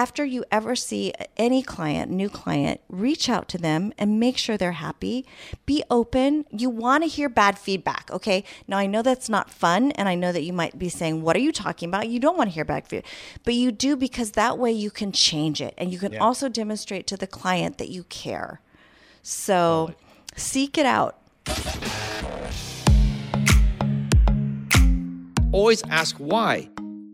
after you ever see any client, new client, reach out to them and make sure they're happy. Be open. You want to hear bad feedback, okay? Now, I know that's not fun, and I know that you might be saying, What are you talking about? You don't want to hear bad feedback, but you do because that way you can change it and you can Yeah. also demonstrate to the client that you care. So seek it out. Always ask why.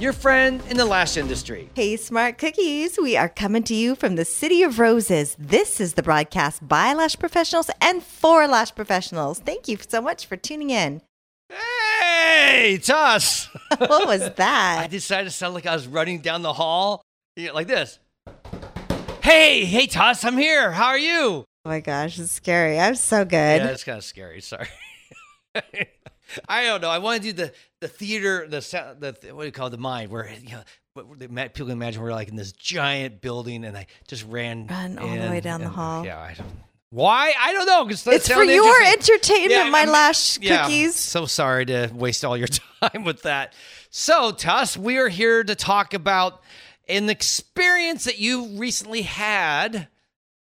your friend in the lash industry. Hey, smart cookies. We are coming to you from the City of Roses. This is the broadcast by lash professionals and for lash professionals. Thank you so much for tuning in. Hey, Tuss! What was that? I decided to sound like I was running down the hall, like this. Hey, hey, Tuss, I'm here. How are you? Oh my gosh, it's scary. I'm so good. Yeah, it's kind of scary. Sorry. I don't know. I want to do the the theater, the sound, the what do you call it, the mind, where you know, people can imagine we're like in this giant building, and I just ran Run all the way down the hall. Yeah, I don't. Why? I don't know. It's for your entertainment, my I'm- lash yeah, cookies. So sorry to waste all your time with that. So, Tuss, we are here to talk about an experience that you recently had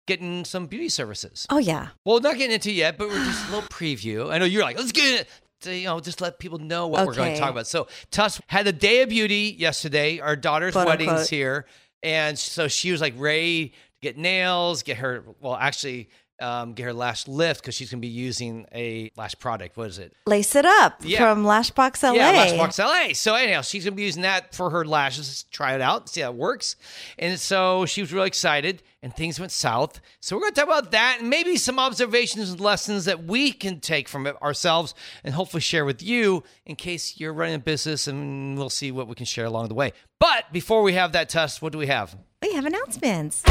getting some beauty services. Oh, yeah. Well, not getting into it yet, but we're just a little preview. I know you're like, let's get You know, just let people know what we're going to talk about. So, Tuss had the day of beauty yesterday. Our daughter's Quote, wedding's unquote. here, and so she was like ready to get nails, get her. Well, actually, um, get her lash lift because she's going to be using a lash product. What is it? Lace it up Yeah. from Lashbox LA. Yeah, Lashbox LA. So anyhow, she's gonna be using that for her lashes. Try it out, see how it works. And so she was really excited, and things went south. So we're gonna talk about that and maybe some observations and lessons that we can take from it ourselves, and hopefully share with you in case you're running a business, and we'll see what we can share along the way. But before we have that test, what do we have? We have announcements.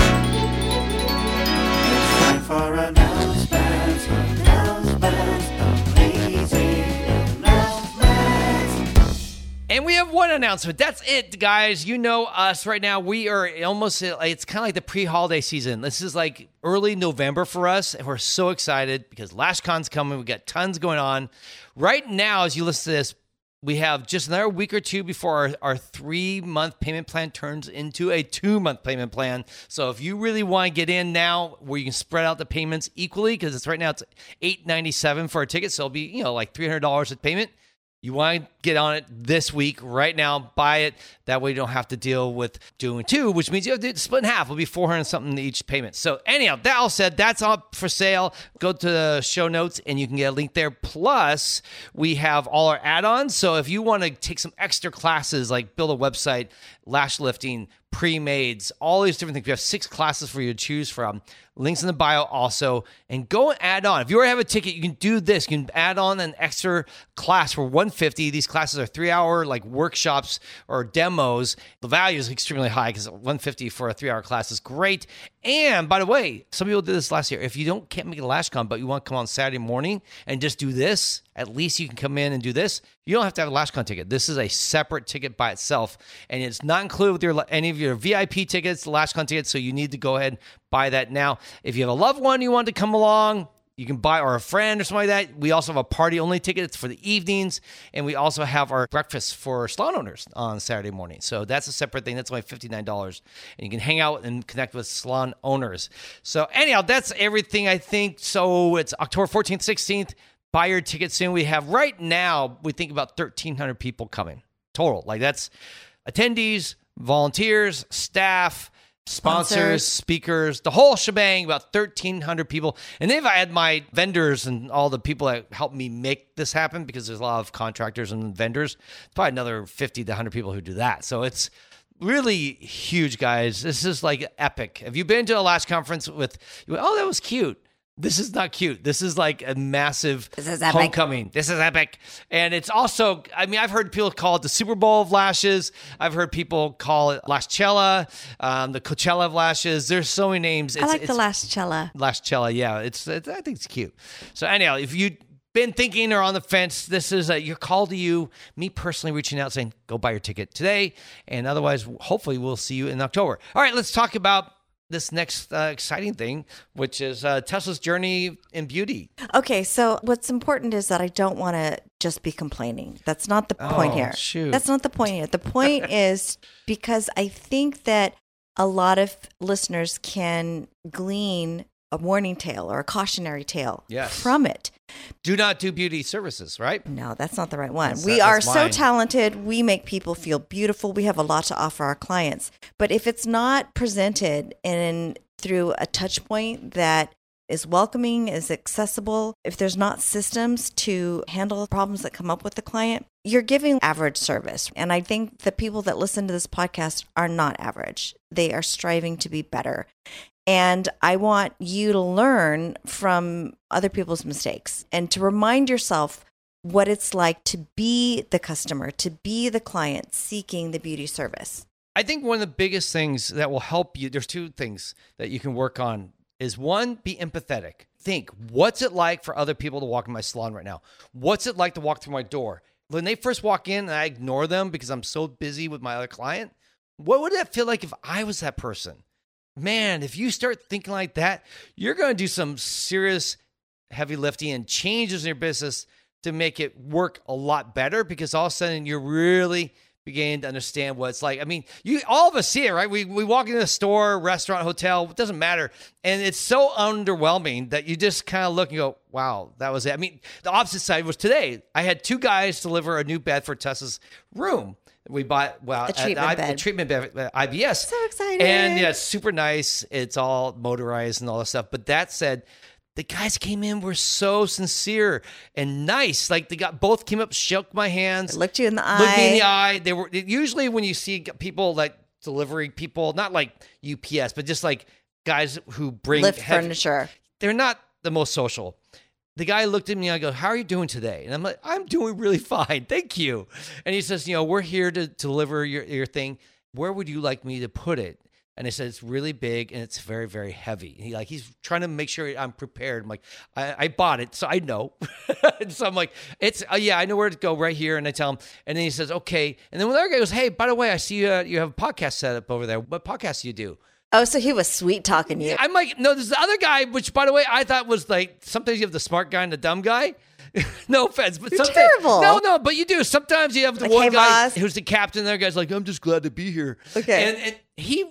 For. And we have one announcement. That's it, guys. You know us right now. We are almost, it's kind of like the pre holiday season. This is like early November for us. And we're so excited because LashCon's coming. We got tons going on. Right now, as you listen to this, we have just another week or two before our, our three month payment plan turns into a two month payment plan. So if you really want to get in now where you can spread out the payments equally, because it's right now it's eight ninety seven for a ticket. So it'll be, you know, like $300 a payment. You want to get on it this week, right now, buy it. That way you don't have to deal with doing two, which means you have to split in half. It'll be 400 something each payment. So, anyhow, that all said, that's up for sale. Go to the show notes and you can get a link there. Plus, we have all our add ons. So, if you want to take some extra classes like build a website, lash lifting, pre mades, all these different things, we have six classes for you to choose from. Links in the bio also. And go add on. If you already have a ticket, you can do this. You can add on an extra class for 150. These classes are three hour like workshops or demos. The value is extremely high because 150 for a three hour class is great. And by the way, some people did this last year. If you don't can't make a LashCon, but you want to come on Saturday morning and just do this, at least you can come in and do this. You don't have to have a LashCon ticket. This is a separate ticket by itself, and it's not included with your any of your VIP tickets, LashCon tickets. So you need to go ahead and buy that now. If you have a loved one you want to come along, you can buy or a friend or something like that. We also have a party only ticket. It's for the evenings, and we also have our breakfast for salon owners on Saturday morning. So that's a separate thing. That's only fifty nine dollars, and you can hang out and connect with salon owners. So anyhow, that's everything I think. So it's October fourteenth, sixteenth. Buy your ticket soon. We have right now. We think about thirteen hundred people coming total. Like that's attendees, volunteers, staff sponsors, speakers, the whole shebang, about 1,300 people. And then if I add my vendors and all the people that helped me make this happen, because there's a lot of contractors and vendors, probably another 50 to 100 people who do that. So it's really huge, guys. This is like epic. Have you been to a last conference with, oh, that was cute. This is not cute. This is like a massive This is epic. homecoming. This is epic. And it's also, I mean, I've heard people call it the Super Bowl of lashes. I've heard people call it Lashcella, um, the Coachella of lashes. There's so many names. I like the it's- last cella. Lashcella. Yeah, it's, it's I think it's cute. So anyhow, if you've been thinking or on the fence, this is a, your call to you. Me personally reaching out saying, go buy your ticket today, and otherwise, hopefully, we'll see you in October. All right, let's talk about this next uh, exciting thing, which is uh, Tuss's journey in beauty. Okay, so what's important is that I don't want to just be complaining. That's not the point Oh, here. shoot. That's not the point here. The point is because I think that a lot of listeners can glean a warning tale or a cautionary tale Yes. from it. Do not do beauty services, right? No, that's not the right one. That's- we are so talented. We make people feel beautiful. We have a lot to offer our clients. But if it's not presented in through a touch point that is welcoming, is accessible, if there's not systems to handle problems that come up with the client, you're giving average service. And I think the people that listen to this podcast are not average. They are striving to be better. And I want you to learn from other people's mistakes and to remind yourself what it's like to be the customer, to be the client seeking the beauty service. I think one of the biggest things that will help you, there's two things that you can work on is one, be empathetic. Think, what's it like for other people to walk in my salon right now? What's it like to walk through my door? When they first walk in and I ignore them because I'm so busy with my other client, what would that feel like if I was that person? Man, if you start thinking like that, you're going to do some serious heavy lifting and changes in your business to make it work a lot better because all of a sudden you're really beginning to understand what it's like. I mean, you all of us see it, right? We we walk into a store, restaurant, hotel, it doesn't matter. And it's so underwhelming that you just kind of look and go, wow, that was it. I mean, the opposite side was today. I had two guys deliver a new bed for Tessa's room. We bought well The at treatment I- bed. treatment bed at uh, IBS. So excited. And yeah, it's super nice. It's all motorized and all that stuff. But that said, the guys came in were so sincere and nice. Like they got both came up, shook my hands, Looked you in the eye, looked me in the eye. They were usually when you see people like delivering people, not like UPS, but just like guys who bring Lift heavy- furniture. They're not the most social. The guy looked at me and I go, How are you doing today? And I'm like, I'm doing really fine. Thank you. And he says, You know, we're here to deliver your, your thing. Where would you like me to put it? And I said, It's really big and it's very, very heavy. And he like he's trying to make sure I'm prepared. I'm like, I, I bought it, so I know. And so I'm like, it's uh, yeah, I know where to go right here. And I tell him, and then he says, Okay. And then the other guy goes, Hey, by the way, I see you, uh, you have a podcast set up over there. What podcast do you do? Oh, so he was sweet talking you. I'm like, no, there's the other guy, which by the way, I thought was like sometimes you have the smart guy and the dumb guy. no offense, but You're sometimes, terrible. No, no, but you do. Sometimes you have the Like, one "Hey, guy boss." who's the captain. The other guy's like, I'm just glad to be here. Okay. and, and he,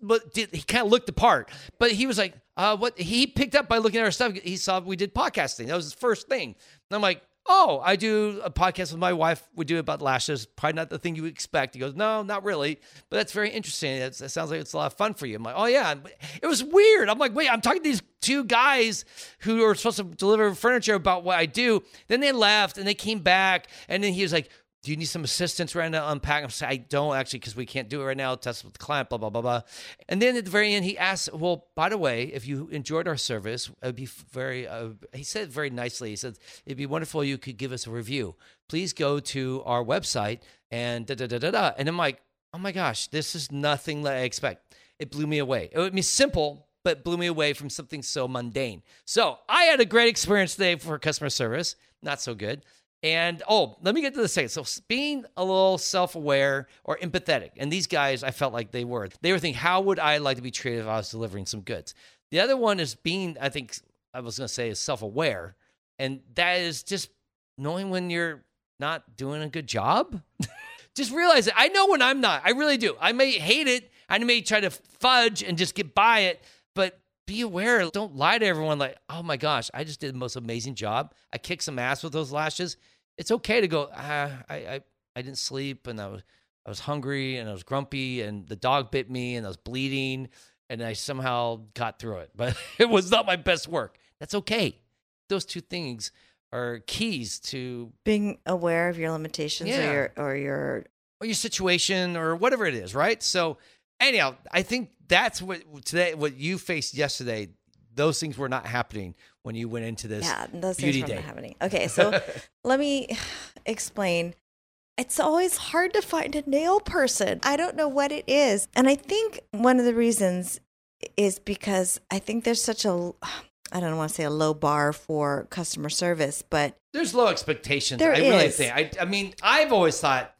but did, he kind of looked the part, but he was like, uh, what? He picked up by looking at our stuff. He saw we did podcasting. That was his first thing. And I'm like. Oh, I do a podcast with my wife. We do about lashes. Probably not the thing you expect. He goes, No, not really. But that's very interesting. It's, it sounds like it's a lot of fun for you. I'm like, Oh, yeah. It was weird. I'm like, Wait, I'm talking to these two guys who are supposed to deliver furniture about what I do. Then they left and they came back. And then he was like, do you need some assistance right now to unpack? I'm saying, I don't actually, because we can't do it right now. Tuss with the client, blah, blah, blah, blah. And then at the very end, he asked, Well, by the way, if you enjoyed our service, it'd be very, uh, he said very nicely, he said, It'd be wonderful if you could give us a review. Please go to our website and da da da da da. And I'm like, Oh my gosh, this is nothing that I expect. It blew me away. It would be simple, but blew me away from something so mundane. So I had a great experience today for customer service. Not so good. And oh, let me get to the second. So being a little self-aware or empathetic, and these guys, I felt like they were. They were thinking, how would I like to be treated if I was delivering some goods? The other one is being, I think, I was going to say, is self-aware, and that is just knowing when you're not doing a good job. just realize it. I know when I'm not. I really do. I may hate it. I may try to fudge and just get by it, but be aware. Don't lie to everyone like, oh my gosh, I just did the most amazing job. I kicked some ass with those lashes. It's okay to go, ah, I, I, I didn't sleep and I was, I was hungry and I was grumpy and the dog bit me and I was bleeding and I somehow got through it. But it was not my best work. That's okay. Those two things are keys to Being aware of your limitations Yeah. or your or your or your situation or whatever it is, right? So anyhow, I think that's what today what you faced yesterday. Those things were not happening when you went into this yeah, those beauty things day. not happening. Okay, so let me explain. It's always hard to find a nail person. I don't know what it is. And I think one of the reasons is because I think there's such a I don't want to say a low bar for customer service, but There's low expectations. There I really think. I, I mean, I've always thought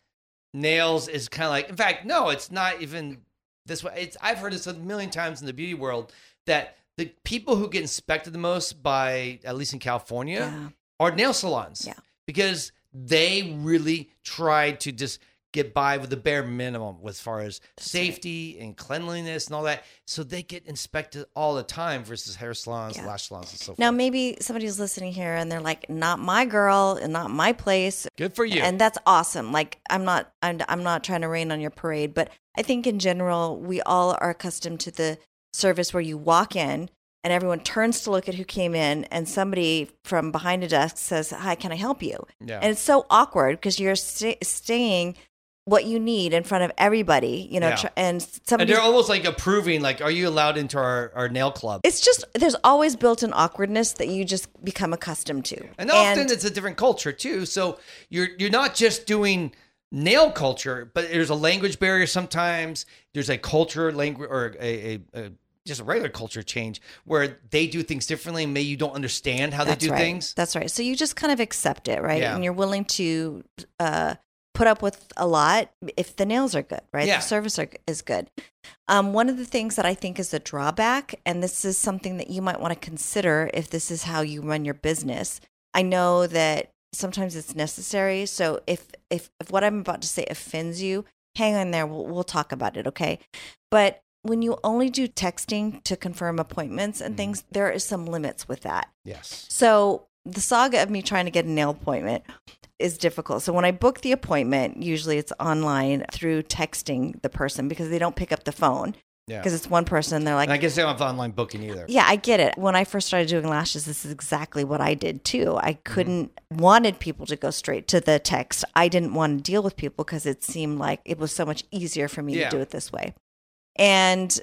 nails is kind of like. In fact, no, it's not even this way. It's I've heard this a million times in the beauty world that the people who get inspected the most by, at least in California, Yeah. are nail salons. Yeah. because they really try to just get by with the bare minimum as far as That's right. safety and cleanliness and all that. So they get inspected all the time versus hair salons, Yeah. lash salons, and so forth. now maybe somebody's listening here and they're like, "Not my girl and not my place." Good for you. And that's awesome. Like I'm not I'm I'm not trying to rain on your parade, but I think in general we all are accustomed to the service where you walk in and everyone turns to look at who came in and somebody from behind a desk says, "Hi, can I help you?" yeah. And it's so awkward because you're sta staying what you need in front of everybody, you know, Yeah. tr- and And somebody they're almost like approving, like, are you allowed into our, our nail club? it's just there's always built-in awkwardness that you just become accustomed to. And often it's a different culture too. So you're you're not just doing nail culture, but there's a language barrier sometimes. There's a culture language or a, a, a just a regular culture change where they do things differently and maybe you don't understand how That's they do right. things. That's right. So you just kind of accept it, right? Yeah. And you're willing to uh, put up with a lot if the nails are good, right? Yeah. The service are, is good. Um, one of the things that I think is a drawback, and this is something that you might want to consider if this is how you run your business. I know that sometimes it's necessary. So if if, if what I'm about to say offends you, hang on there. We'll, we'll talk about it, okay? But when you only do texting to confirm appointments and Mhm. things, there is some limits with that. Yes. So the saga of me trying to get a nail appointment is difficult. So when I book the appointment, usually it's online through texting the person because they don't pick up the phone Yeah. because it's one person. They're like, and I guess they don't have online booking either. yeah, I get it. When I first started doing lashes, this is exactly what I did too. I couldn't wanted people to go straight to the text. I didn't want to deal with people because it seemed like it was so much easier for me Yeah. to do it this way. And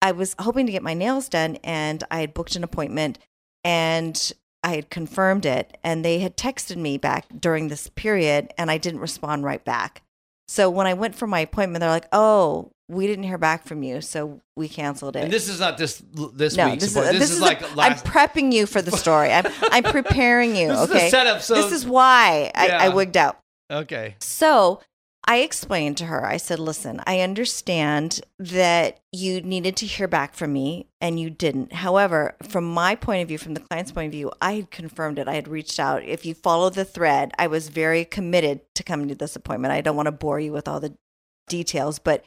I was hoping to get my nails done and I had booked an appointment and I had confirmed it and they had texted me back during this period and I didn't respond right back. So when I went for my appointment, they're like, "Oh, we didn't hear back from you, so we canceled it." And this is not this this no, week. this is, this, is, like a, last. I'm prepping you for the story. I'm I'm preparing you. This is okay, setup, so- this is why I, I wigged out. okay. So I explained to her. I said, "Listen, I understand that you needed to hear back from me, and you didn't. However, from my point of view, from the client's point of view, I had confirmed it. I had reached out. If you follow the thread, I was very committed to coming to this appointment. I don't want to bore you with all the details, but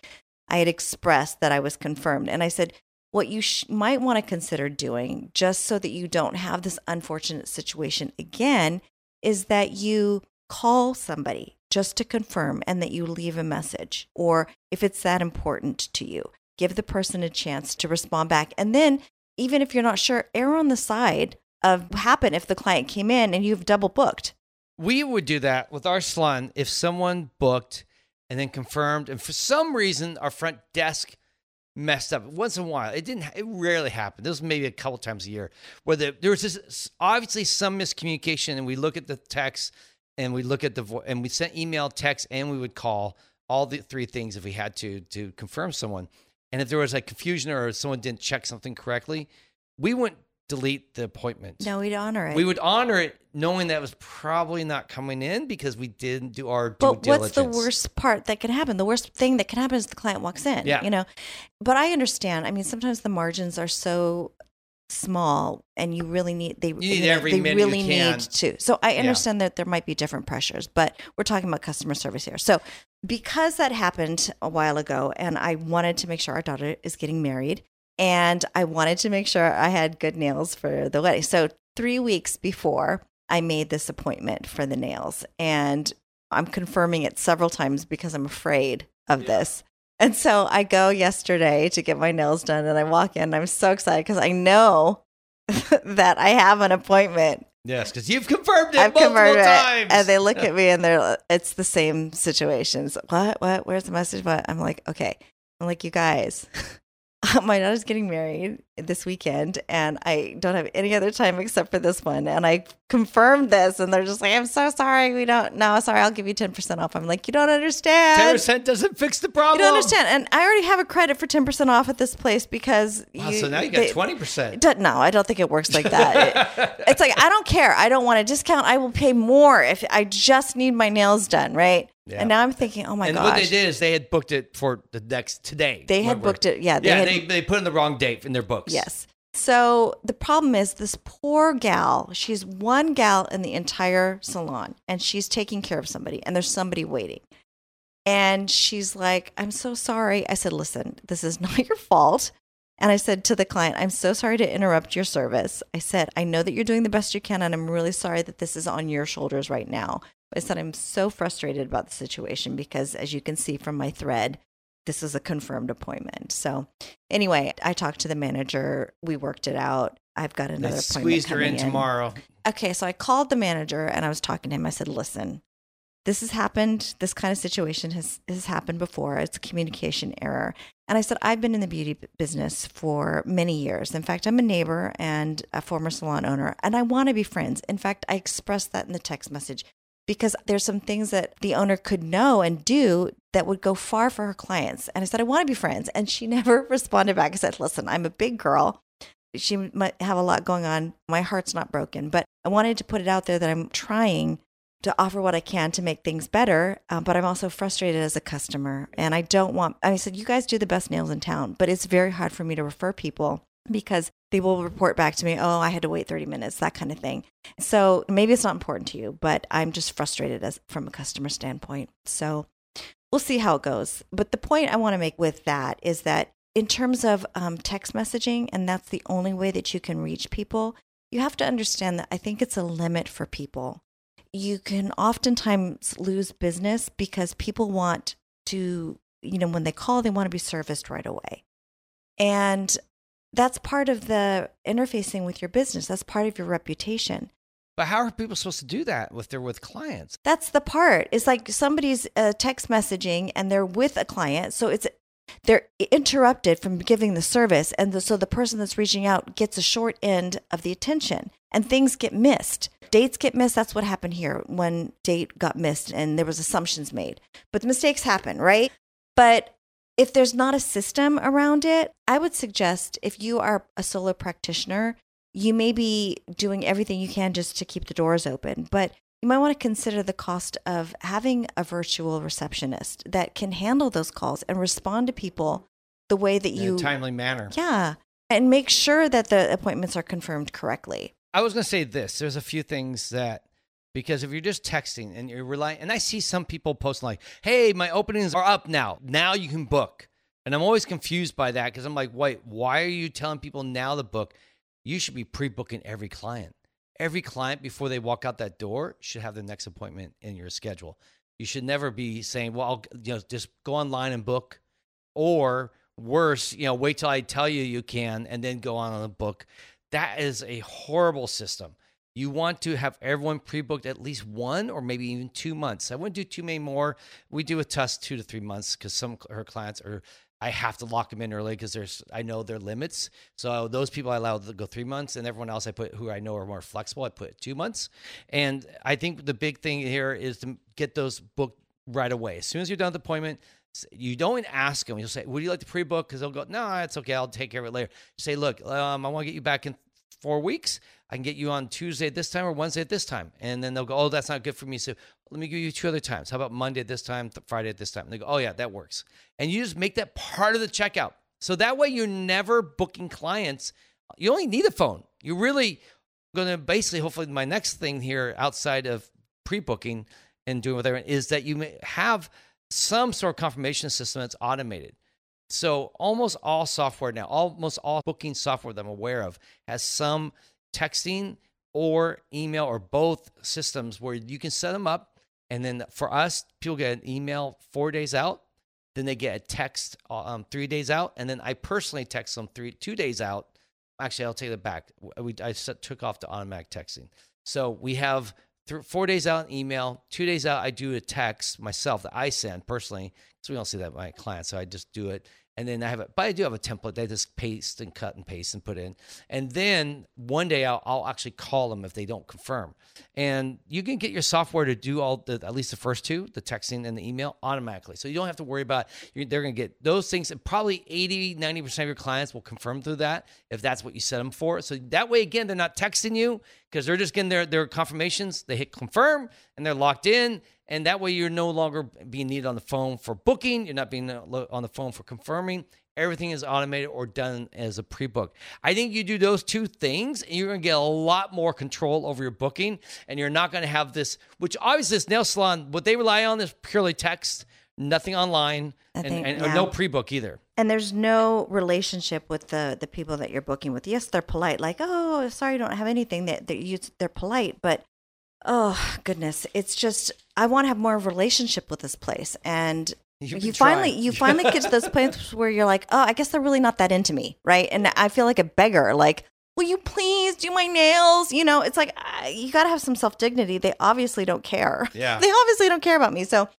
I had expressed that I was confirmed. And I said, what you sh- might want to consider doing, just so that you don't have this unfortunate situation again, is that you call somebody just to confirm and that you leave a message. Or if it's that important to you, give the person a chance to respond back. And then, even if you're not sure, err on the side of what happened if the client came in and you've double booked. We would do that with our salon if someone booked and then confirmed, and for some reason our front desk messed up once in a while. It didn't. It rarely happened. This was maybe a couple times a year where the, there was this obviously some miscommunication, and we look at the text and we look at the vo- and we sent email, text, and we would call all the three things if we had to to confirm someone. And if there was a confusion or someone didn't check something correctly, we wouldn't delete the appointment. No, we'd honor it. We would honor it knowing that it was probably not coming in because we didn't do our due But diligence. what's the worst part that can happen? The worst thing that can happen is the client walks in. Yeah. You know, but I understand. I mean, sometimes the margins are so small, and you really need they need you know, every they really need to. So I understand that there might be different pressures, but we're talking about customer service here. So because that happened a while ago, and I wanted to make sure our daughter is getting married, and I wanted to make sure I had good nails for the wedding. So three weeks before I made this appointment for the nails, and I'm confirming it several times because I'm afraid of this. And so I go yesterday to get my nails done and I walk in. I'm so excited because I know that I have an appointment. Yes, because you've confirmed it I've multiple converted times. it. And they look at me and they're, it's the same situations. What? What? Where's the message? What? I'm like, okay. I'm like, you guys, my daughter's getting married this weekend and I don't have any other time except for this one. And I confirmed this and they're just like, I'm so sorry. We don't, no, sorry. I'll give you 10% off. I'm like, you don't understand. Ten percent doesn't fix the problem. You don't understand. And I already have a credit for 10% off at this place because Wow, you, so now you they- got twenty percent. it No, I don't think it works like that. It- it's like I don't care. I don't want a discount. I will pay more if I just need my nails done, right? Yeah. And now I'm thinking, oh my and gosh, what they did is they had booked it for the next today. They had booked it- yeah, they yeah, had- they they put in the wrong date in their books. Yes. So the problem is this poor gal, she's one gal in the entire salon and she's taking care of somebody and there's somebody waiting. And she's like, I'm so sorry. I said, listen, this is not your fault. And I said to the client, I'm so sorry to interrupt your service. I said, I know that you're doing the best you can, and I'm really sorry that this is on your shoulders right now. I said, I'm so frustrated about the situation because, as you can see from my thread, this is a confirmed appointment. So, anyway, I talked to the manager. We worked it out. I've got another appointment. squeezed her in coming tomorrow. Okay, so I called the manager and I was talking to him. I said, "Listen, this has happened. This kind of situation has has happened before. It's a communication error." And I said, "I've been in the beauty business for many years. In fact, I'm a neighbor and a former salon owner, and I want to be friends. In fact, I expressed that in the text message." Because there's some things that the owner could know and do that would go far for her clients. And I said, I want to be friends. And she never responded back. I said, Listen, I'm a big girl she might have a lot going on. My heart's not broken, but I wanted to put it out there that I'm trying to offer what I can to make things better. Um, but I'm also frustrated as a customer, and I don't want. I said, you guys do the best nails in town, but it's very hard for me to refer people because they will report back to me, oh, I had to wait 30 minutes, that kind of thing. So maybe it's not important to you, but I'm just frustrated as from a customer standpoint. So we'll see how it goes. But the point I want to make with that is that in terms of um, text messaging, and that's the only way that you can reach people, you have to understand that I think it's a limit for people. You can oftentimes lose business because people want to, you know, when they call, they want to be serviced right away. And that's part of the interfacing with your business, that's part of your reputation. But how are people supposed to do that if they're with clients? That's the part. It's like somebody's uh, text messaging and they're with a client, so it's they're interrupted from giving the service, and the, so the person that's reaching out gets a short end of the attention, and things get missed. Dates get missed. That's what happened here. One date got missed, and there was assumptions made, but the mistakes happen, right? But if there's not a system around it, I would suggest if you are a solo practitioner, you may be doing everything you can just to keep the doors open, but you might want to consider the cost of having a virtual receptionist that can handle those calls and respond to people the way that In you a timely manner. yeah and make sure that the appointments are confirmed correctly I was going to say this. There's a few things that because if you're just texting and you're relying, and I see some people posting like, "Hey, my openings are up now. Now you can book," and I'm always confused by that because I'm like, "Wait, why are you telling people now to book? You should be pre-booking every client. Every client before they walk out that door should have the next appointment in your schedule. You should never be saying, "Well, I'll, you know, just go online and book," or worse, you know, wait till I tell you you can and then go on and book. That is a horrible system. You want to have everyone pre-booked at least one or maybe even two months. I wouldn't do too many more. We do with Tuss two to three months because some her clients are. I have to lock them in early because there's I know their limits. So those people I allow to go three months, and everyone else I put who I know are more flexible. I put two months. And I think the big thing here is to get those booked right away. As soon as you're done with the appointment, you don't ask them. You'll say, "Would you like to pre-book?" Because they'll go, "No, it's okay. I'll take care of it later." Say, "Look, um, I want to get you back in four weeks. I can get you on Tuesday at this time or Wednesday at this time." And then they'll go, "Oh, that's not good for me." So let me give you two other times. How about Monday at this time, th- Friday at this time? And they go, "Oh yeah, that works." And you just make that part of the checkout. So that way you're never booking clients. You only need a phone. You're really going to basically, hopefully, my next thing here outside of pre-booking and doing whatever is that you have some sort of confirmation system that's automated. So almost all software now, almost all booking software that I'm aware of has some texting or email or both systems where you can set them up And then for us, people get an email four days out. Then they get a text um, three days out, and then I personally text them three two days out. Actually, I'll take it back. We, I set, took off the automatic texting. So we have four days out email, two days out I do a text myself that I send personally because we don't see that with my clients, so I just do it. And then I have it, but I do have a template. that I just paste and cut and paste and put in. And then one day I'll, I'll actually call them if they don't confirm. And you can get your software to do all the at least the first two, the texting and the email, automatically. So you don't have to worry about. They're going to get those things. And probably 80, 90 percent of your clients will confirm through that if that's what you set them for. So that way, again, they're not texting you because they're just getting their their confirmations. They hit confirm and they're locked in. And that way, you're no longer being needed on the phone for booking. You're not being uh, on the phone for confirming. Everything is automated or done as a pre book. I think you do those two things, and you're going to get a lot more control over your booking. And you're not going to have this, which obviously, this nail salon, what they rely on is purely text, nothing online, and, think- and yeah. no pre book either. and there's no relationship with the the people that you're booking with. Yes, they're polite, like, oh, sorry, I don't have anything. That you, they're polite, but oh goodness, it's just I want to have more of a relationship with this place, and finally trying. you finally get to those points where you're like, oh, I guess they're really not that into me, right? And I feel like a beggar, like. Will you please do my nails? You know, it's like uh, you got to have some self dignity. They obviously don't care. Yeah. they obviously don't care about me. So,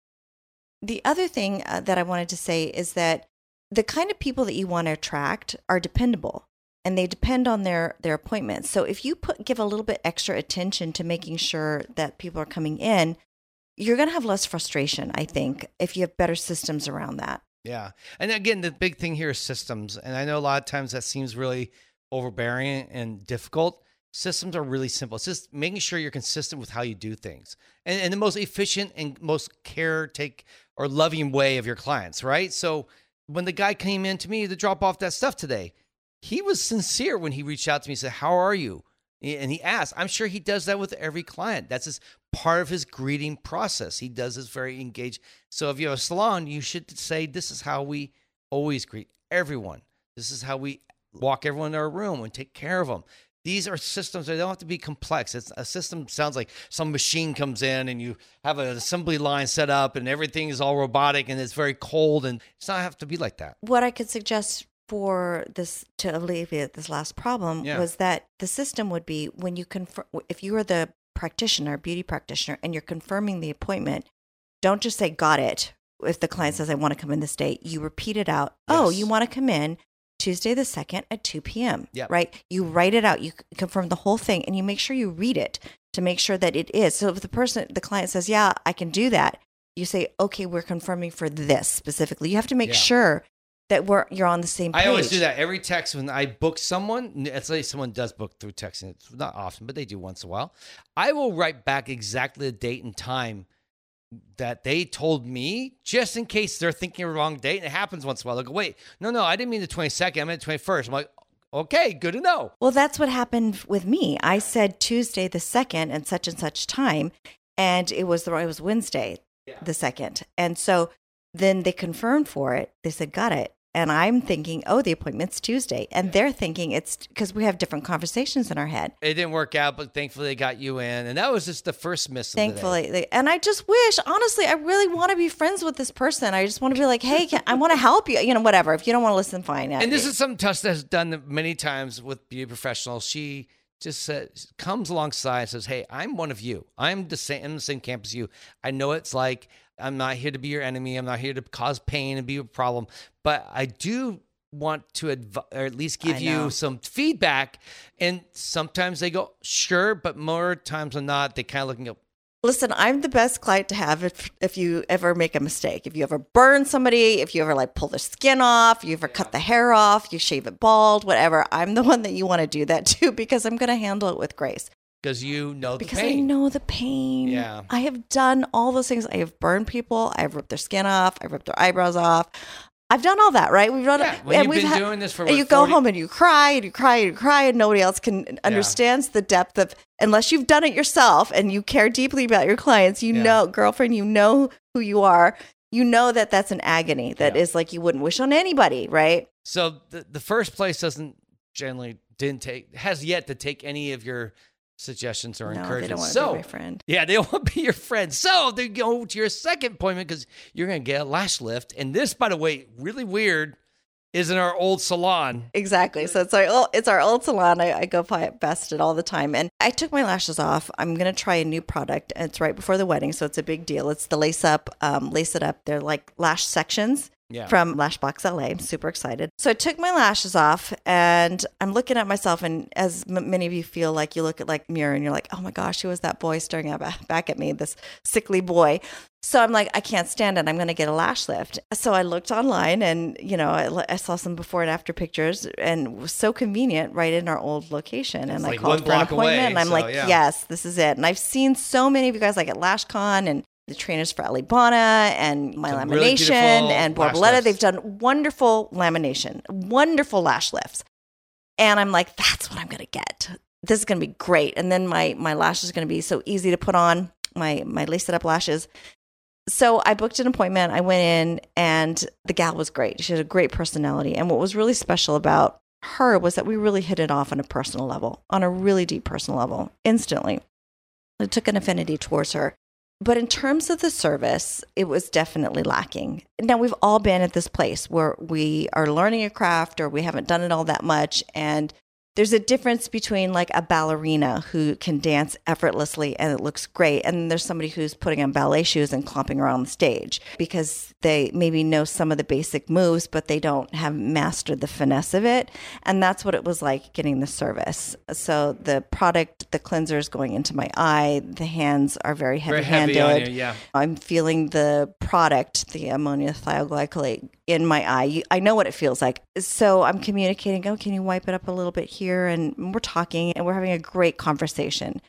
the other thing uh, that I wanted to say is that the kind of people that you want to attract are dependable and they depend on their their appointments. So if you put give a little bit extra attention to making sure that people are coming in, you're going to have less frustration, I think, if you have better systems around that. Yeah. And again, the big thing here is systems. And I know a lot of times that seems really overbearing and difficult. Systems are really simple. It's just making sure you're consistent with how you do things and, and the most efficient and most care take or loving way of your clients, right? So when the guy came in to me to drop off that stuff today, he was sincere when he reached out to me and said, How are you? And he asked, I'm sure he does that with every client. That's his part of his greeting process. He does this very engaged. So if you have a salon, you should say, This is how we always greet everyone. This is how we walk everyone in our room and take care of them. These are systems that don't have to be complex. It's a system sounds like some machine comes in and you have an assembly line set up and everything is all robotic and it's very cold and it's not have to be like that. What I could suggest for this to alleviate this last problem Yeah. was that the system would be when you confirm if you are the practitioner, beauty practitioner, and you're confirming the appointment, don't just say got it. If the client mm. says I want to come in this day, you repeat it out. Oh, you want to come in Tuesday the 2nd at 2 p.m. Yep. Right? You write it out, you confirm the whole thing, and you make sure you read it to make sure that it is. So if the person, the client says, Yeah, I can do that, you say, Okay, we're confirming for this specifically. You have to make Yeah. sure that we're you're on the same page. I always do that every text when I book someone. Let's say someone does book through texting. It's not often, but they do once in a while. I will write back exactly the date and time that they told me, just in case they're thinking of the wrong date. And it happens once in a while. They go, "Wait, no, no, I didn't mean the twenty second. I meant the twenty first. I'm like, "Okay, good to know." Well, that's what happened with me. I said Tuesday the second and such and such time, and it was the it was Wednesday the second, and so then they confirmed for it. They said got it, and I'm thinking, oh, the appointment's Tuesday, and they're thinking it's because we have different conversations in our head. It didn't work out, but thankfully they got you in, and that was just the first miss. Of the day. Thankfully, they, and I just wish, honestly, I really want to be friends with this person. I just want to be like, hey, can, I want to help you. You know, whatever. If you don't want to listen, fine. And this is something Tuss has done many times with beauty professionals. She just says, comes alongside and says, Hey, I'm one of you. I'm the same, in the same camp as you. I know it's like, I'm not here to be your enemy. I'm not here to cause pain and be a problem, but I do want to adv- or at least give you some feedback. And sometimes they go, sure, but more times than not, they kind of looking up. Listen, I'm the best client to have if if you ever make a mistake. If you ever burn somebody, if you ever like pull their skin off, you ever cut the hair off, you shave it bald, whatever. I'm the one that you want to do that to because I'm going to handle it with grace. Because you know the pain. Because I know the pain. Yeah. I have done all those things. I have burned people. I've ripped their skin off. I've ripped their eyebrows off. I've done all that, right? We've done Yeah, it. when you've we've been doing this for, and what, you go 40 home and you cry and you cry and you cry, and nobody else can understands the depth of unless you've done it yourself and you care deeply about your clients. You Yeah. know, girlfriend, you know who you are. You know that that's an agony that is Yeah. like you wouldn't wish on anybody, right? So the, the first place doesn't generally didn't take has yet to take any of your suggestions or No, they encouragement. don't want to so, be my friend. yeah, they want to be your friend. So they go to your second appointment because you're going to get a lash lift. And this, by the way, really weird, is in our old salon. Exactly. So it's our old, it's our old salon. I, I go by best it all the time. And I took my lashes off. I'm gonna try a new product. And it's right before the wedding, so it's a big deal. It's the lace up, um, lace it up. They're like lash sections. Yeah. From Lashbox LA. I'm super excited. So I took my lashes off and I'm looking at myself. And as m- many of you feel like you look at like mirror and you're like, oh my gosh, who was that boy staring at, back at me, this sickly boy. So I'm like, I can't stand it. I'm going to get a lash lift. So I looked online and, you know, I, I saw some before and after pictures and it was so convenient right in our old location. and I like called one for an block away, appointment and I'm so, like, yeah. yes, this is it. And I've seen so many of you guys like at LashCon and the trainers for Elleebana and my Some lamination beautiful and Borboleta. They've done wonderful lamination, wonderful lash lifts. And I'm like, that's what I'm going to get. This is going to be great. And then my, my lashes are going to be so easy to put on, my, my lace it up lashes. So I booked an appointment. I went in and the gal was great. She had a great personality. And what was really special about her was that we really hit it off on a personal level, on a really deep personal level, instantly. I took an affinity towards her. But in terms of the service, it was definitely lacking. Now, we've all been at this place where we are learning a craft or we haven't done it all that much. And there's a difference between like a ballerina who can dance effortlessly and it looks great. And there's somebody who's putting on ballet shoes and clomping around the stage because they maybe know some of the basic moves, but they don't have mastered the finesse of it. And that's what it was like getting the service. So the product, the cleanser is going into my eye. The hands are very heavy handed. you, yeah. I'm feeling the product, the ammonia thioglycolate, in my eye. I know what it feels like. So I'm communicating, oh, can you wipe it up a little bit here? And we're talking and we're having a great conversation.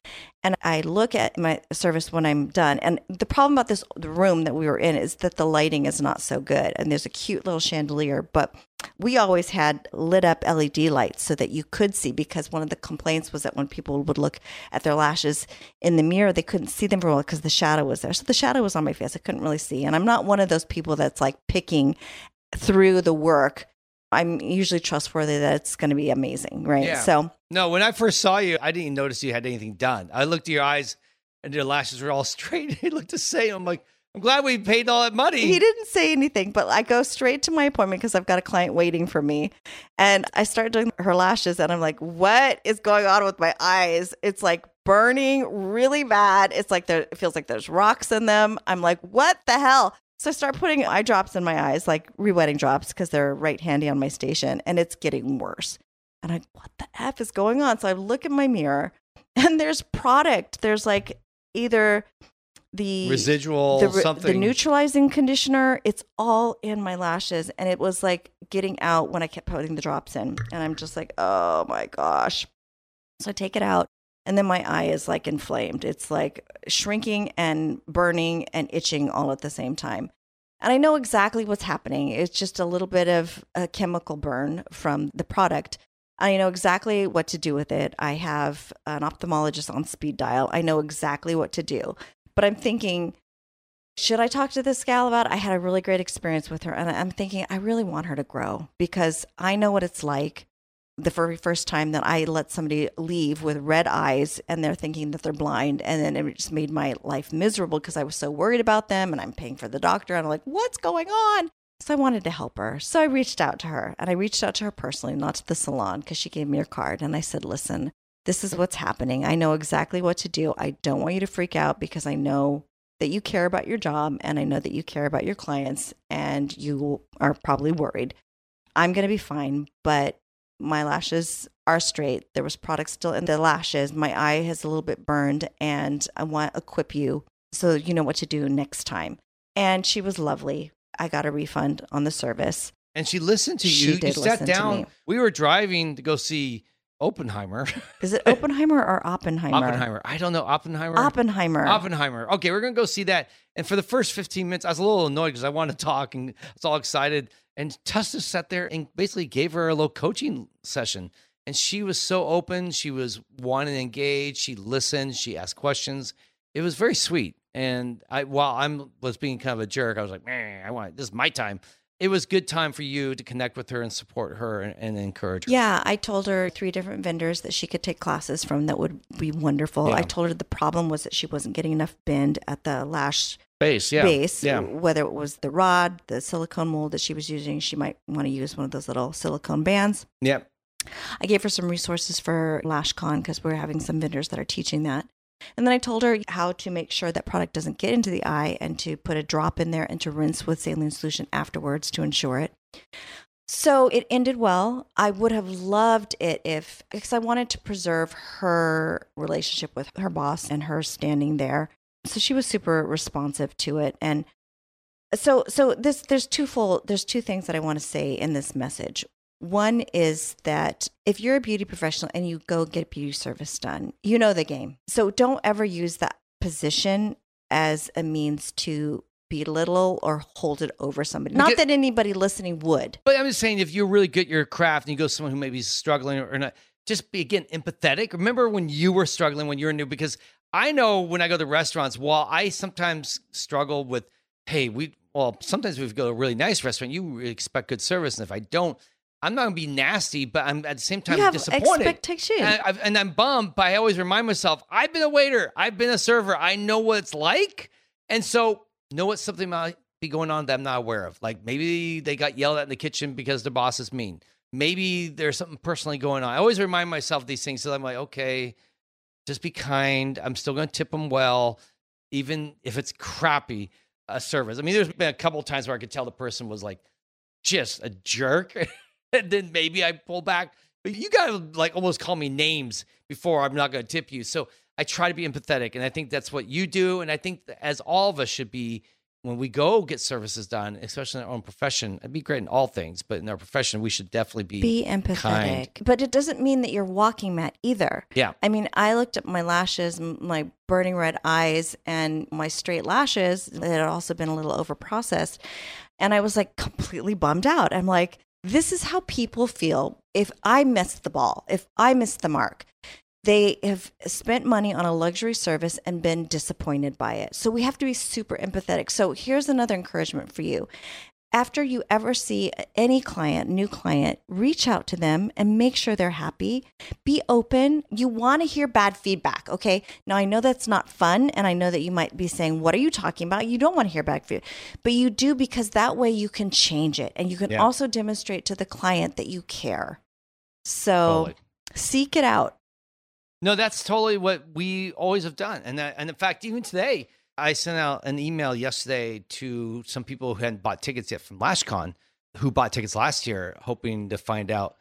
And I look at my service when I'm done. And the problem about this room that we were in is that the lighting is not so good. And there's a cute little chandelier, but we always had lit up LED lights so that you could see because one of the complaints was that when people would look at their lashes in the mirror, they couldn't see them very well because the shadow was there. So the shadow was on my face. I couldn't really see. And I'm not one of those people that's like picking through the work. I'm usually trustworthy that it's going to be amazing, right? Yeah. So No, when I first saw you, I didn't even notice you had anything done. I looked at your eyes and your lashes were all straight. They looked the same. I'm like, I'm glad we paid all that money. he didn't say anything, but I go straight to my appointment because I've got a client waiting for me. And I start doing her lashes, and I'm like, what is going on with my eyes? It's like burning really bad. It's like there, it feels like there's rocks in them. I'm like, what the hell? So I start putting eye drops in my eyes, like rewetting drops, because they're right handy on my station, and it's getting worse. And I, what the F is going on? So I look in my mirror, and there's product. There's like either the Residual the, something. the neutralizing conditioner it's all in my lashes and it was like getting out when i kept putting the drops in and i'm just like oh my gosh so i take it out and then my eye is like inflamed it's like shrinking and burning and itching all at the same time and i know exactly what's happening it's just a little bit of a chemical burn from the product I know exactly what to do with it. I have an ophthalmologist on speed dial. I know exactly what to do. But I'm thinking, should I talk to this gal about it? I had a really great experience with her. And I'm thinking, I really want her to grow because I know what it's like the very first time that I let somebody leave with red eyes and they're thinking that they're blind. And then it just made my life miserable because I was so worried about them and I'm paying for the doctor. And I'm like, what's going on? So I wanted to help her. So I reached out to her and I reached out to her personally, not to the salon, because she gave me her card. And I said, listen, this is what's happening. I know exactly what to do. I don't want you to freak out because I know that you care about your job and I know that you care about your clients and you are probably worried. I'm going to be fine, but my lashes are straight. There was product still in the lashes. My eye has a little bit burned and I want to equip you so you know what to do next time. And she was lovely. I got a refund on the service. and she listened to She you. You sat listen to down. me. We were driving to go see Oppenheimer. Is it Oppenheimer or Oppenheimer? Oppenheimer. I don't know. Oppenheimer. Oppenheimer. Oppenheimer. Okay, we're gonna go see that. And for the first 15 minutes, I was a little annoyed because I wanted to talk and I was all excited. And Tusta sat there and basically gave her a little coaching session. And she was so open. She was wanting to engage. She listened. She asked questions. It was very sweet. And I, while I'm was being kind of a jerk, I was like, man, I want this is my time. It was good time for you to connect with her and support her and, and encourage her. Yeah, I told her three different vendors that she could take classes from that would be wonderful. Yeah. I told her the problem was that she wasn't getting enough bend at the lash Base, yeah. base. Yeah. Whether it was the rod, the silicone mold that she was using, she might want to use one of those little silicone bands. Yeah. I gave her some resources for LashCon because we're having some vendors that are teaching that. And then I told her how to make sure that product doesn't get into the eye and to put a drop in there and to rinse with saline solution afterwards to ensure it. So it ended well. I would have loved it if, because I wanted to preserve her relationship with her boss and her standing there. So she was super responsive to it. And so, so this, there's twofold, there's two things that I want to say in this message. One is that if you're a beauty professional and you go get beauty service done, you know the game. So don't ever use that position as a means to belittle or hold it over somebody. Not that anybody listening would. But I'm just saying, if you're really good at your craft and you go to someone who maybe is struggling or not, just be again empathetic. Remember when you were struggling when you were new? Because I know when I go to restaurants, while I sometimes struggle with, hey, we well, sometimes we go to a really nice restaurant, you expect good service, and if I don't, I'm not gonna be nasty, but I'm at the same time you have disappointed. expectation. And, I've, and I'm bummed, but I always remind myself, I've been a waiter, I've been a server, I know what it's like. And so, know what something might be going on that I'm not aware of. Like maybe they got yelled at in the kitchen because their boss is mean. Maybe there's something personally going on. I always remind myself these things so I'm like, okay, just be kind. I'm still to tip them well, even if it's crappy uh, service. I mean, there's been a couple of times where I could tell the person was like just a jerk. and then maybe I pull back. But you gotta like almost call me names before I'm not gonna tip you. So I try to be empathetic, and I think that's what you do. And I think as all of us should be when we go get services done, especially in our own profession. It'd be great in all things, but in our profession, we should definitely be, be empathetic. kind. But it doesn't mean that you're walking mat either. Yeah. I mean, I looked at my lashes, my burning red eyes, and my straight lashes that had also been a little over processed. And I was like completely bummed out. I'm like, this is how people feel if I missed the ball, if I missed the mark. They have spent money on a luxury service and been disappointed by it. So we have to be super empathetic. So here's another encouragement for you after you ever see any client, new client, reach out to them and make sure they're happy. Be open. You want to hear bad feedback, okay? Now, I know that's not fun, and I know that you might be saying, What are you talking about? You don't want to hear bad feedback, but you do because that way you can change it and you can Yeah. also demonstrate to the client that you care. So Totally. seek it out. No, that's totally what we always have done. And that, and in fact, even today, I sent out an email yesterday to some people who hadn't bought tickets yet from LashCon, who bought tickets last year, hoping to find out,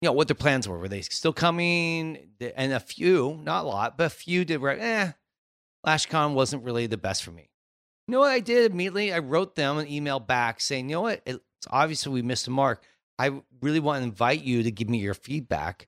you know, what their plans were. Were they still coming? And a few, not a lot, but a few did. Were, eh, LashCon wasn't really the best for me. You know what I did immediately? I wrote them an email back saying, you know what? It's obviously we missed a mark. I really want to invite you to give me your feedback.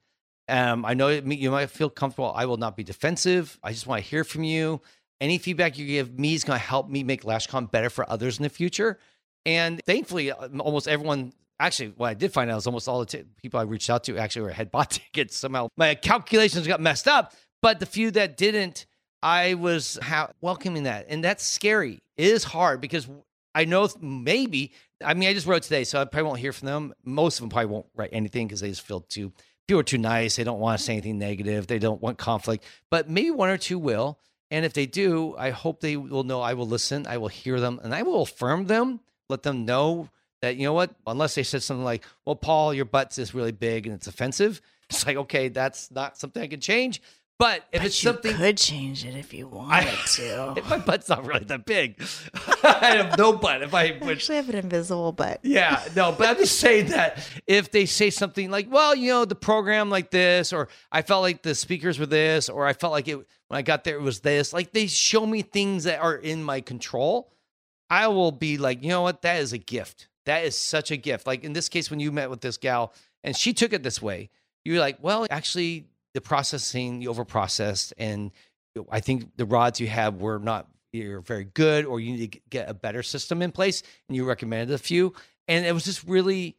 Um, I know you might feel comfortable. I will not be defensive. I just want to hear from you. Any feedback you give me is going to help me make LashCon better for others in the future. And thankfully, uh, almost everyone. Actually, what I did find out is almost all the t- people I reached out to actually were had bought tickets. Somehow my calculations got messed up, but the few that didn't, I was ha- welcoming that, and that's scary. It is hard because I know maybe. I mean, I just wrote today, so I probably won't hear from them. Most of them probably won't write anything because they just feel too people are too nice. They don't want to say anything negative. They don't want conflict. But maybe one or two will. And if they do, I hope they will know I will listen. I will hear them, and I will affirm them. Let them know that you know what. Unless they said something like, "Well, Paul, your butt's is really big and it's offensive." It's like, okay, that's not something I can change. But if But it's something, you could change it if you wanted to. if my butt's not really that big, I have no butt. If I I would, actually have an invisible butt. yeah, no, but I'm just saying that if they say something like, well, you know, the program like this, or I felt like the speakers were this, or I felt like it when I got there it was this, like they show me things that are in my control, I will be like, you know what, that is a gift. That is such a gift. Like in this case, when you met with this gal and she took it this way, you're like, well, actually, the processing, you overprocessed, and I think the rods you have were not you're very good, or you need to get a better system in place. And you recommended a few, and it was just really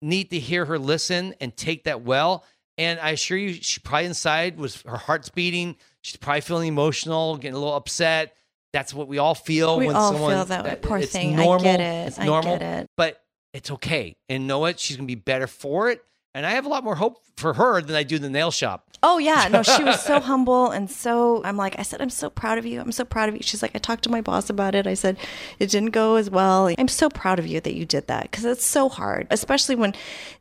neat to hear her listen and take that well. And I assure you, she probably inside was her heart's beating. She's probably feeling emotional, getting a little upset. That's what we all feel We when all someone feel that way. Poor thing. I Normal. get it. It's I normal. get it. But it's okay. And know what? She's gonna be better for it. And I have a lot more hope for her than I do the nail shop. Oh yeah, no, she was so humble and so. I'm like, I said, I'm so proud of you. I'm so proud of you. She's like, I talked to my boss about it. I said, it didn't go as well. I'm so proud of you that you did that because it's so hard, especially when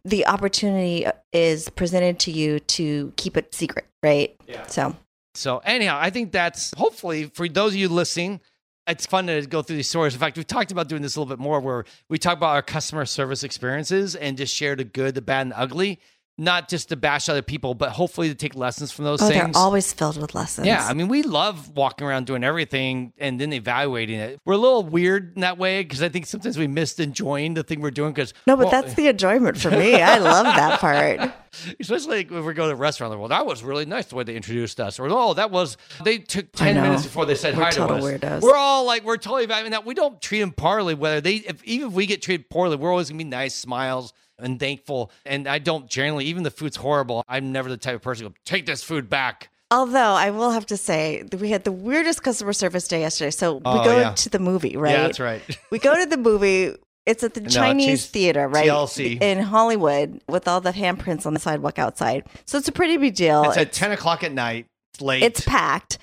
the opportunity is presented to you to keep it secret, right? Yeah. So So anyhow, I think that's hopefully for those of you listening, it's fun to go through these stories. In fact, we've talked about doing this a little bit more where we talk about our customer service experiences and just share the good, the bad, and the ugly. Not just to bash other people, but hopefully to take lessons from those oh, things. they're always filled with lessons. Yeah, I mean, we love walking around doing everything and then evaluating it. We're a little weird in that way because I think sometimes we missed enjoying the thing we're doing. Because no, but that's the enjoyment for me. I love that part. especially like when we go to a restaurant. Like, well, that was really nice the way they introduced us, or oh, that was they took ten minutes before they said We're hi total to us. weirdos. We're all like, we're totally evaluating that. We don't treat them poorly. Whether they, if, even if we get treated poorly, we're always gonna be nice, smiles. And thankful, and I don't generally. Even the food's horrible. I'm never the type of person to go take this food back. Although I will have to say we had the weirdest customer service day yesterday. So we Oh, go yeah. to the movie, right? Yeah, that's right. We go to the movie. It's at the No, Chinese theater, right? TLC. In Hollywood with all the handprints on the sidewalk outside. So it's a pretty big deal. It's at ten o'clock at night. It's late. It's packed.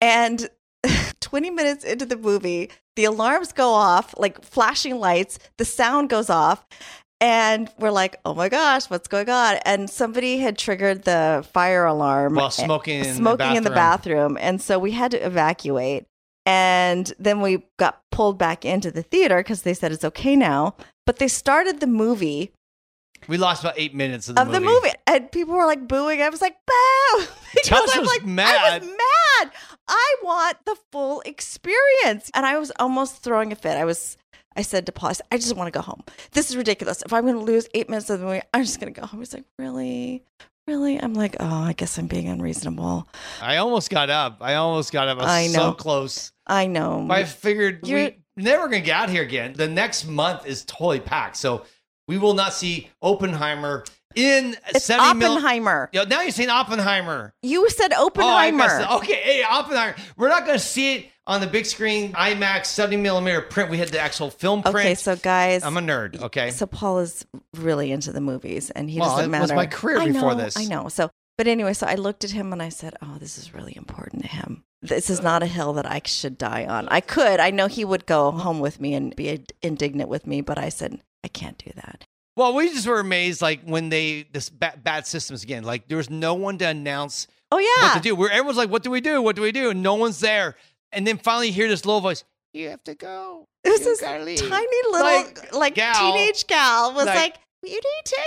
And 20 minutes into the movie, the alarms go off, like flashing lights, the sound goes off. And we're like, oh my gosh, what's going on? And somebody had triggered the fire alarm While smoking in the smoking in the bathroom. And so we had to evacuate. And then we got pulled back into the theater because they said it's okay now. But they started the movie we lost about eight minutes of the of movie. the movie, and people were like booing. I was like, "Boo!" because I'm was like, mad. I was mad. I want the full experience, and I was almost throwing a fit. I was. I said to Paul, I, said, I just want to go home. This is ridiculous. If I'm going to lose eight minutes of the movie, I'm just going to go home. He's like, really? Really? I'm like, oh, I guess I'm being unreasonable. I almost got up. I almost got up. I was I so know. close. I know. I figured You're- we never gonna get out here again. The next month is totally packed, so we will not see Oppenheimer in it's seventy mil- Oppenheimer. Yo, now you're saying Oppenheimer. You said Oh, Oppenheimer. up. Okay, hey, Oppenheimer. We're not gonna see it on the big screen IMAX seventy millimeter print. We had the actual film print. okay, so guys, I'm a nerd. Okay, So Paul is really into the movies, and he Well, doesn't it matter. was my career I before know, this. I know. So, but anyway, so I looked at him and I said, "Oh, this is really important to him. This is not a hill that I should die on. I could. I know he would go home with me and be indignant with me, but I said I can't do that. Well, we just were amazed, like when they this ba- bad systems again. Like there was no one to announce Oh yeah, what to do. Where everyone's like, "What do we do? What do we do?" And no one's there. And then finally, you hear this low voice. You have to go. it was You this gotta leave." tiny little Like, like, gal. teenage gal was Like, like, "You need to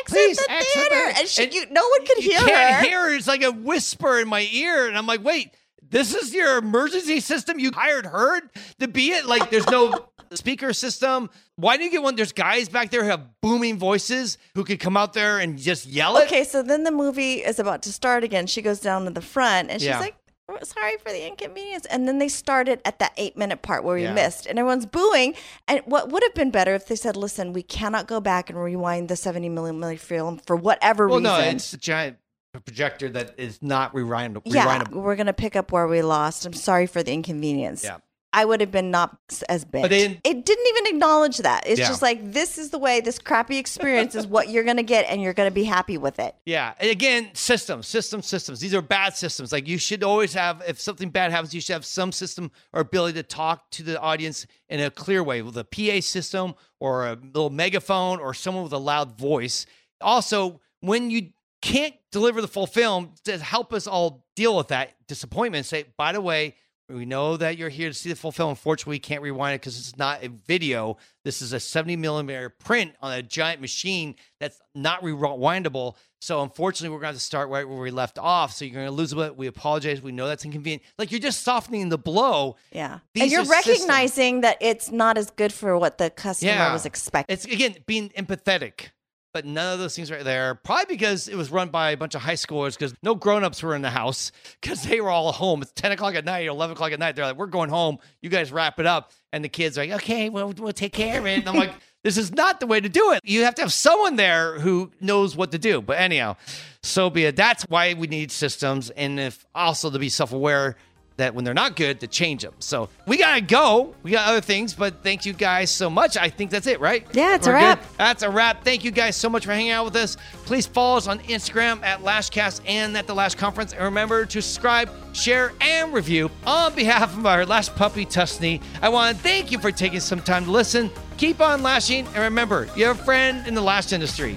exit Please, the exit theater," the- and she, and you, no one could you hear can't her. hear. her. It's like a whisper in my ear, and I'm like, "Wait, this is your emergency system? You hired her to be it? Like, there's no speaker system. Why didn't you get one? There's guys back there who have booming voices who could come out there and just yell it. Okay, so then the movie is about to start again. She goes down to the front and she's Yeah. like, "Oh, sorry for the inconvenience. And then they started at that eight minute part where we Yeah. missed and everyone's booing. And what would have been better if they said, listen, we cannot go back and rewind the 70 millimeter film for whatever Well, reason. Well, no, it's a giant projector that is not rewind- yeah, we're going to pick up where we lost. I'm sorry for the inconvenience. Yeah. I would have been not as big. But it didn't even acknowledge that. It's Yeah. just like, this is the way, this crappy experience is what you're going to get, and you're going to be happy with it. Yeah. And again, systems, systems, systems. These are bad systems. Like you should always have, if something bad happens, you should have some system or ability to talk to the audience in a clear way with a PA system or a little megaphone or someone with a loud voice. Also, when you can't deliver the full film, to help us all deal with that disappointment, say, by the way, we know that you're here to see the full film. Unfortunately, we can't rewind it because it's not a video. This is a 70 millimeter print on a giant machine that's not rewindable. So unfortunately, we're going to have to start right where we left off. So you're going to lose a bit. We apologize. We know that's inconvenient. Like you're just softening the blow. Yeah. These and you're are systems. recognizing that it's not as good for what the customer Yeah. was expecting. It's again being empathetic. But none of those things right there. Probably because it was run by a bunch of high schoolers because no grown-ups were in the house because they were all home. It's 10 o'clock at night or 11 o'clock at night. They're like, we're going home. You guys wrap it up. And the kids are like, okay, well, we'll take care of it. And I'm like, this is not the way to do it. You have to have someone there who knows what to do. But anyhow, so be it. That's why we need systems. And if also to be self-aware that when they're not good, to change them. So we gotta go. We got other things, but thank you guys so much. I think that's it, right? Yeah, it's a We're good? wrap. That's a wrap. Thank you guys so much for hanging out with us. Please follow us on Instagram at Lashcast and at the Lash Conference. And remember to subscribe, share, and review. On behalf of our last puppy, Tussanee, I want to thank you for taking some time to listen. Keep on lashing, and remember, you have a friend in the lash industry.